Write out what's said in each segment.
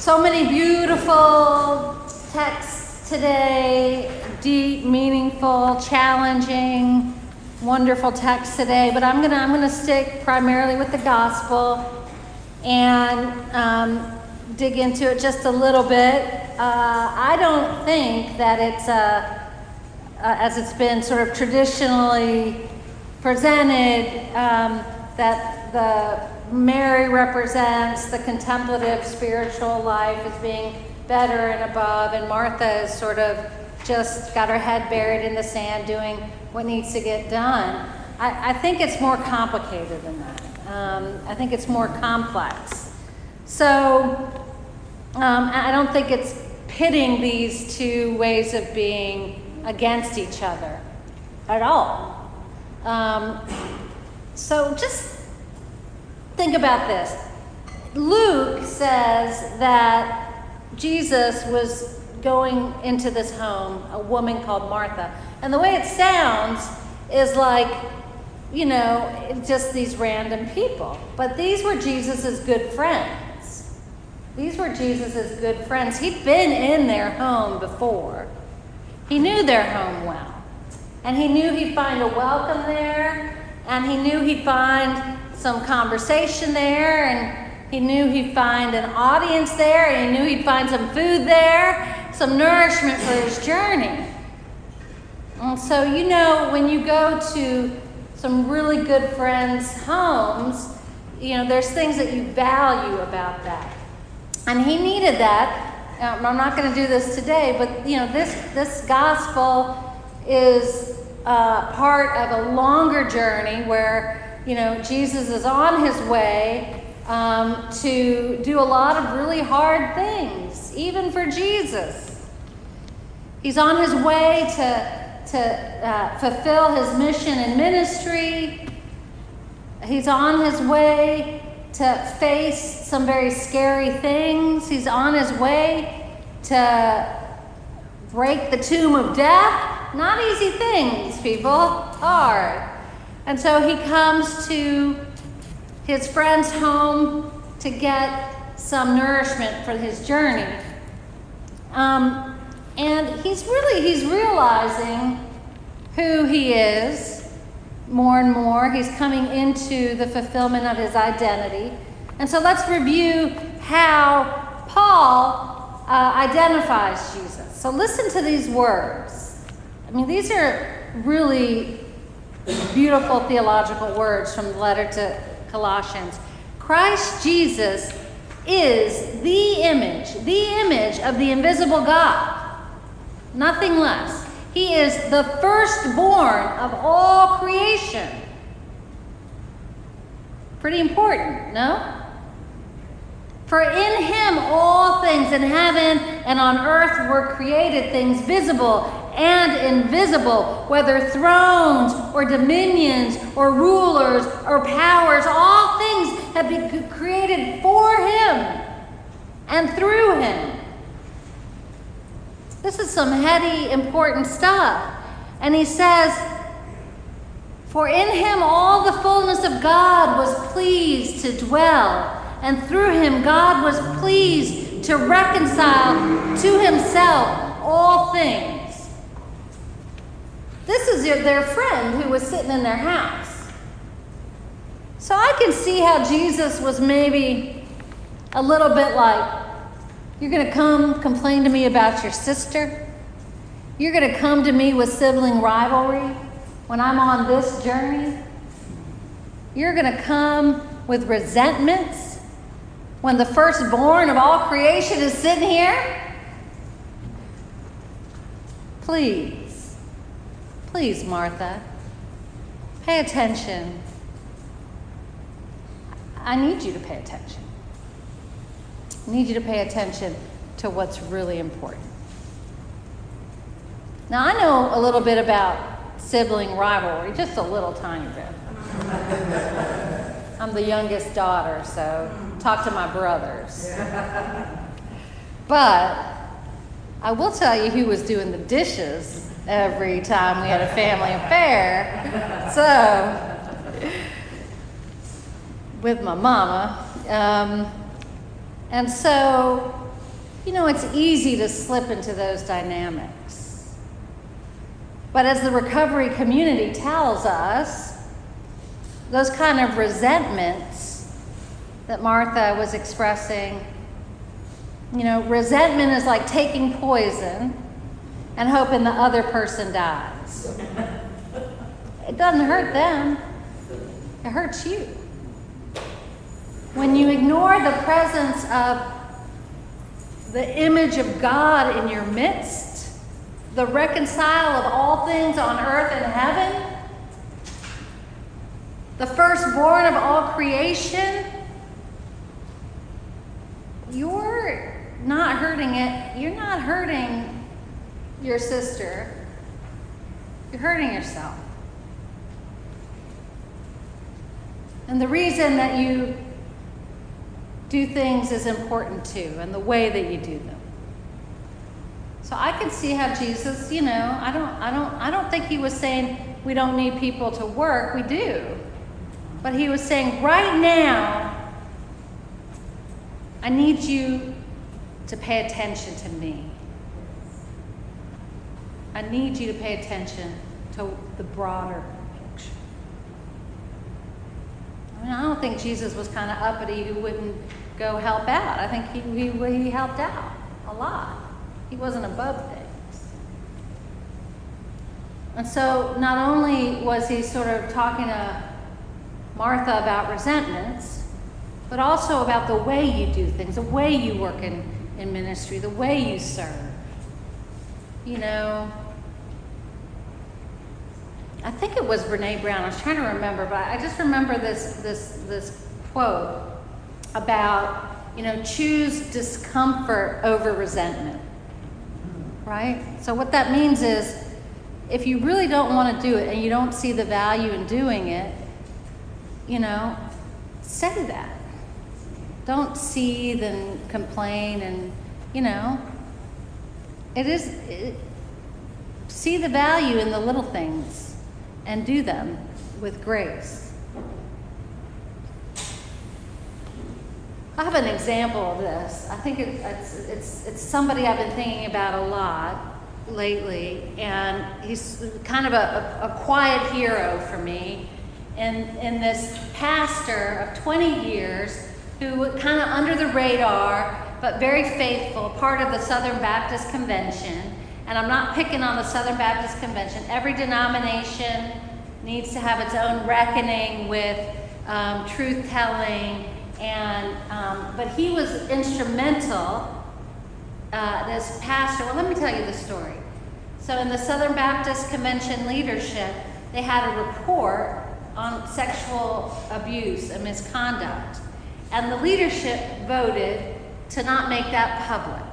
So many beautiful texts today, deep, meaningful, challenging, wonderful texts today. But I'm gonna I'm gonna stick primarily with the gospel and um, dig into it just a little bit. Uh, I don't think that it's a, uh, as it's been sort of traditionally presented, um, that the Mary represents the contemplative spiritual life as being better and above, and Martha is sort of just got her head buried in the sand doing what needs to get done. I, I think it's more complicated than that. Um, I think it's more complex. So um, I don't think it's pitting these two ways of being against each other at all. Um, so just think about this. Luke says that Jesus was going into this home, a woman called Martha. And the way it sounds is like, you know, just these random people. But these were Jesus' good friends. These were Jesus' good friends. He'd been in their home before, he knew their home well. And he knew he'd find a welcome there, and he knew he'd find some conversation there, and he knew he'd find an audience there, and he knew he'd find some food there, some nourishment for his journey. And so, you know, when you go to some really good friends' homes, you know, there's things that you value about that. And he needed that. Um, I'm not going to do this today, but, you know, this, this gospel is uh, part of a longer journey where, you know, Jesus is on his way um, to do a lot of really hard things, even for Jesus. He's on his way to, to uh, fulfill his mission and ministry. He's on his way to face some very scary things. He's on his way to break the tomb of death. Not easy things, people. Hard. And so he comes to his friend's home to get some nourishment for his journey. Um, and he's really, he's realizing who he is more and more. He's coming into the fulfillment of his identity. And so let's review how Paul uh, identifies Jesus. So listen to these words. I mean, these are really beautiful theological words from the letter to Colossians. Christ Jesus is the image, the image of the invisible God. Nothing less. He is the firstborn of all creation. Pretty important, no? For in him all things in heaven and on earth were created, things visible and invisible, whether thrones or dominions or rulers or powers, all things have been created for him and through him. This is some heady, important stuff. And he says, For in him all the fullness of God was pleased to dwell and through him God was pleased to reconcile to himself all things. This is their friend who was sitting in their house. So I can see how Jesus was maybe a little bit like, You're going to come complain to me about your sister? You're going to come to me with sibling rivalry when I'm on this journey? You're going to come with resentments when the firstborn of all creation is sitting here? Please, please, Martha, pay attention. I need you to pay attention. I need you to pay attention to what's really important. Now, I know a little bit about sibling rivalry, just a little tiny bit. I'm the youngest daughter, so talk to my brothers. But I will tell you who was doing the dishes every time we had a family affair. So, with my mama. Um, and so you know, it's easy to slip into those dynamics. But as the recovery community tells us, those kind of resentments that Martha was expressing, you know, resentment is like taking poison and hoping the other person dies. It doesn't hurt them, it hurts you. When you ignore the presence of the image of God in your midst, the reconcile of all things on earth and heaven, the firstborn of all creation, you're not hurting it. You're not hurting your sister. You're hurting yourself. And the reason that you do things is important too, and the way that you do them. So I can see how Jesus, you know, I don't, I don't, I don't think he was saying we don't need people to work. We do, but he was saying right now, I need you to pay attention to me. I need you to pay attention to the broader picture. I mean, I don't think Jesus was kind of uppity who wouldn't go help out. I think he, he, he helped out a lot. He wasn't above things. And so not only was he sort of talking to Martha about resentments, but also about the way you do things, the way you work in, in ministry, the way you serve. You know, I think it was Brene Brown. I was trying to remember, but I just remember this this this quote about you know choose discomfort over resentment. Right? So what that means is if you really don't want to do it and you don't see the value in doing it, you know, say that. Don't seethe and complain and, you know, it is, it, see the value in the little things and do them with grace. I have an example of this. I think it, it's, it's, it's somebody I've been thinking about a lot lately, and he's kind of a, a, a quiet hero for me. And, and this pastor of 20 years who kind of under the radar, but very faithful, part of the Southern Baptist Convention. And I'm not picking on the Southern Baptist Convention. Every denomination needs to have its own reckoning with um, truth telling and um, but he was instrumental. Uh, this pastor. Well, let me tell you the story. So, in the Southern Baptist Convention leadership, they had a report on sexual abuse and misconduct, and the leadership voted to not make that public.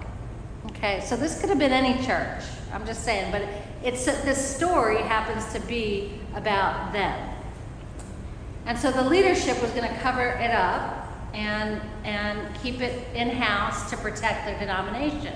Okay, so this could have been any church. I'm just saying, but it's this story happens to be about them. And so the leadership was going to cover it up and, and keep it in house to protect their denomination.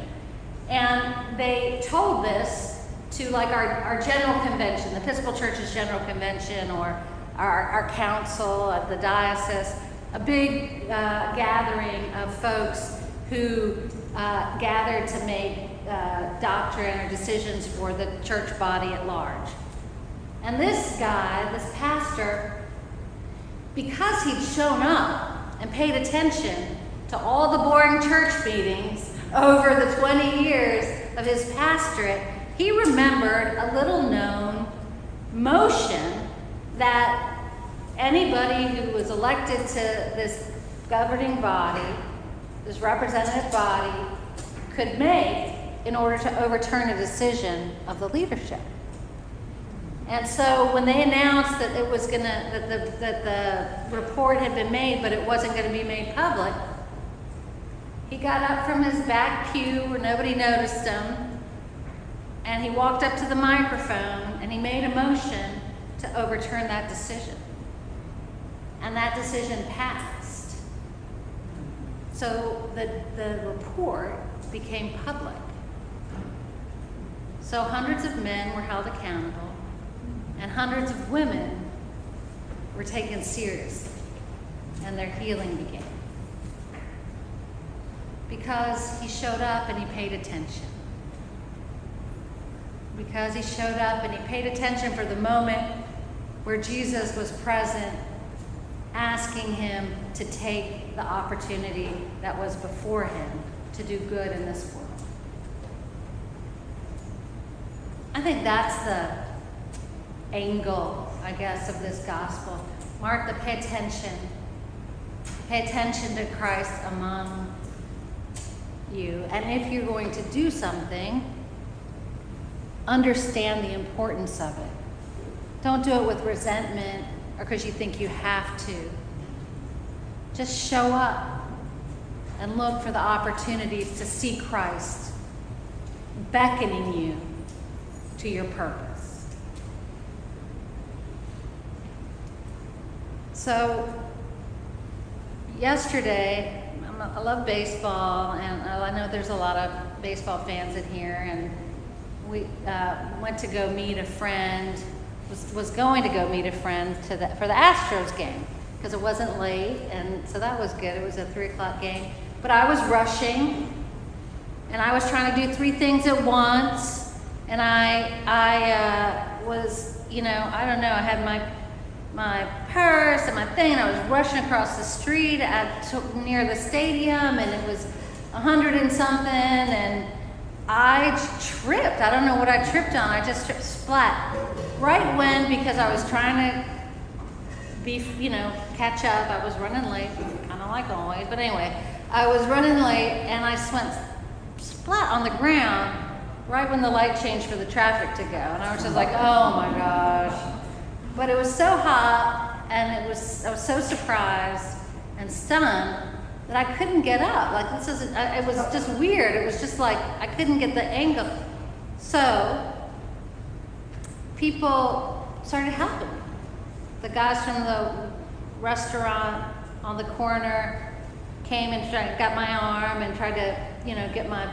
And they told this to like our, our general convention, the Episcopal Church's general convention, or our, our council of the diocese, a big uh, gathering of folks who uh, gathered to make uh, doctrine or decisions for the church body at large. And this guy, this pastor, because he'd shown up and paid attention to all the boring church meetings over the 20 years of his pastorate, he remembered a little known motion that anybody who was elected to this governing body, this representative body, could make in order to overturn a decision of the leadership. And so when they announced that it was gonna that the that the report had been made, but it wasn't going to be made public, he got up from his back pew where nobody noticed him, and he walked up to the microphone and he made a motion to overturn that decision. And that decision passed. So the, the report became public. So hundreds of men were held accountable and hundreds of women were taken seriously, and their healing began. Because he showed up and he paid attention. Because he showed up and he paid attention for the moment where Jesus was present, asking him to take the opportunity that was before him to do good in this world. I think that's the angle, I guess, of this gospel. Martha pay attention. Pay attention to Christ among you. And if you're going to do something, understand the importance of it. Don't do it with resentment or because you think you have to. Just show up and look for the opportunities to see Christ beckoning you to your purpose. So, yesterday, I love baseball, and I know there's a lot of baseball fans in here, and we uh, went to go meet a friend, was, was going to go meet a friend to the, for the Astros game, because it wasn't late, and so that was good. It was a 3 o'clock game. But I was rushing, and I was trying to do three things at once, and I, I uh, was, you know, I don't know, I had my, my purse and my thing, and I was rushing across the street at, near the stadium, and it was a hundred and something, and I tripped. I don't know what I tripped on. I just tripped splat. Right when, because I was trying to be, you know, catch up, I was running late, kind of like always, but anyway, I was running late, and I went splat on the ground, right when the light changed for the traffic to go. And I was just like, oh my gosh. But it was so hot and it was, I was so surprised and stunned that I couldn't get up. Like this is, it was just weird. It was just like, I couldn't get the angle. So people started helping. The guys from the restaurant on the corner came and tried, got my arm and tried to, you know, get my,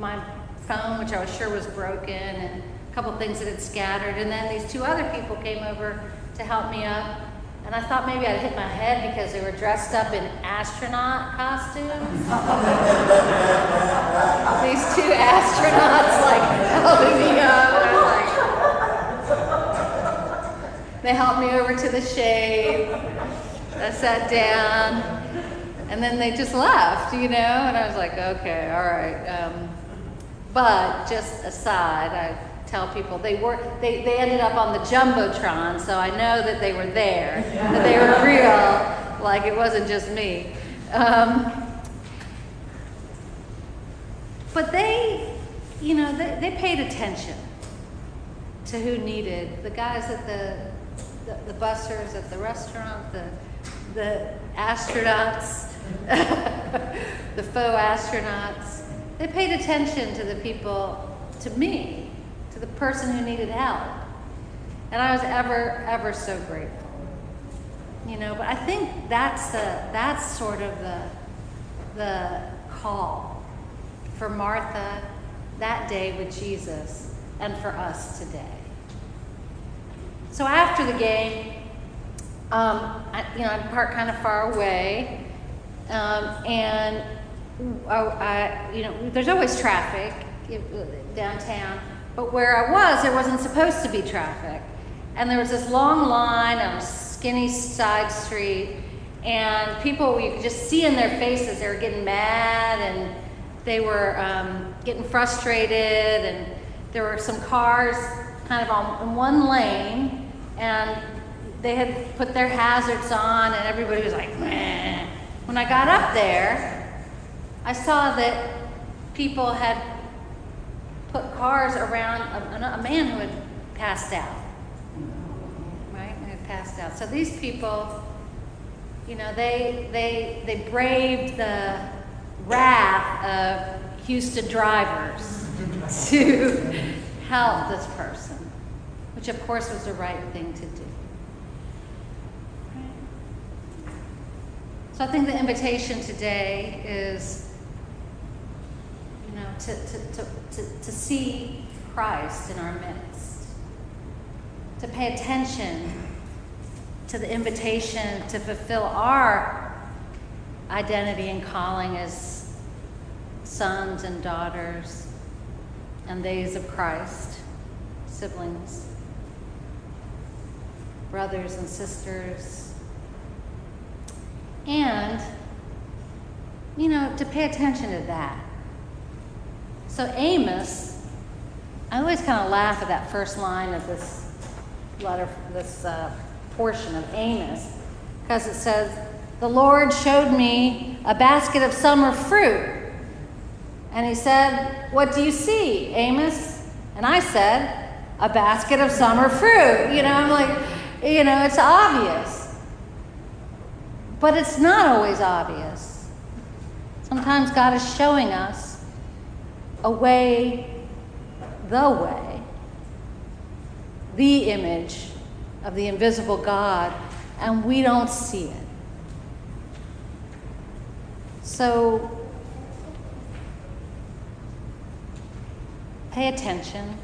my phone, which I was sure was broken, and a couple things that had scattered. And then these two other people came over to help me up. And I thought maybe I'd hit my head because they were dressed up in astronaut costumes. these two astronauts like holding me up. And I was like, they helped me over to the shade. I sat down, and then they just left, you know. And I was like, okay, all right. Um, but just aside, I tell people. They were they, they ended up on the jumbotron, so I know that they were there, that they were real, like it wasn't just me. Um, but they, you know, they, they paid attention to who needed the guys at the the, the at the restaurant, the the astronauts, the faux astronauts. They paid attention to the people, to me, to the person who needed help. And I was ever, ever so grateful. You know, but I think that's the that's sort of the the call for Martha that day with Jesus and for us today. So after the game, um, I, you know, I'm parked kind of far away, um, and oh, I, you know, there's always traffic downtown, but where I was, there wasn't supposed to be traffic. And there was this long line on a skinny side street, and people, you could just see in their faces, they were getting mad and they were um, getting frustrated, and there were some cars kind of on in one lane, and they had put their hazards on, and everybody was like, Meh. When I got up there, I saw that people had put cars around a, a man who had passed out. Right? Who had passed out. So these people, you know, they, they, they braved the wrath of Houston drivers to help this person, which of course was the right thing to do. So I think the invitation today is to, to, to, to, see Christ in our midst, to pay attention to the invitation to fulfill our identity and calling as sons and daughters, and theys of Christ, siblings, brothers and sisters, and, you know, to pay attention to that. So, Amos, I always kind of laugh at that first line of this letter, this uh, portion of Amos, because it says, The Lord showed me a basket of summer fruit. And he said, What do you see, Amos? And I said, A basket of summer fruit. You know, I'm like, you know, it's obvious. But it's not always obvious. Sometimes God is showing us a way, the way, the image of the invisible God, and we don't see it. So pay attention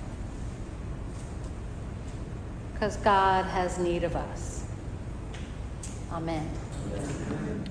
because God has need of us. Amen. Amen.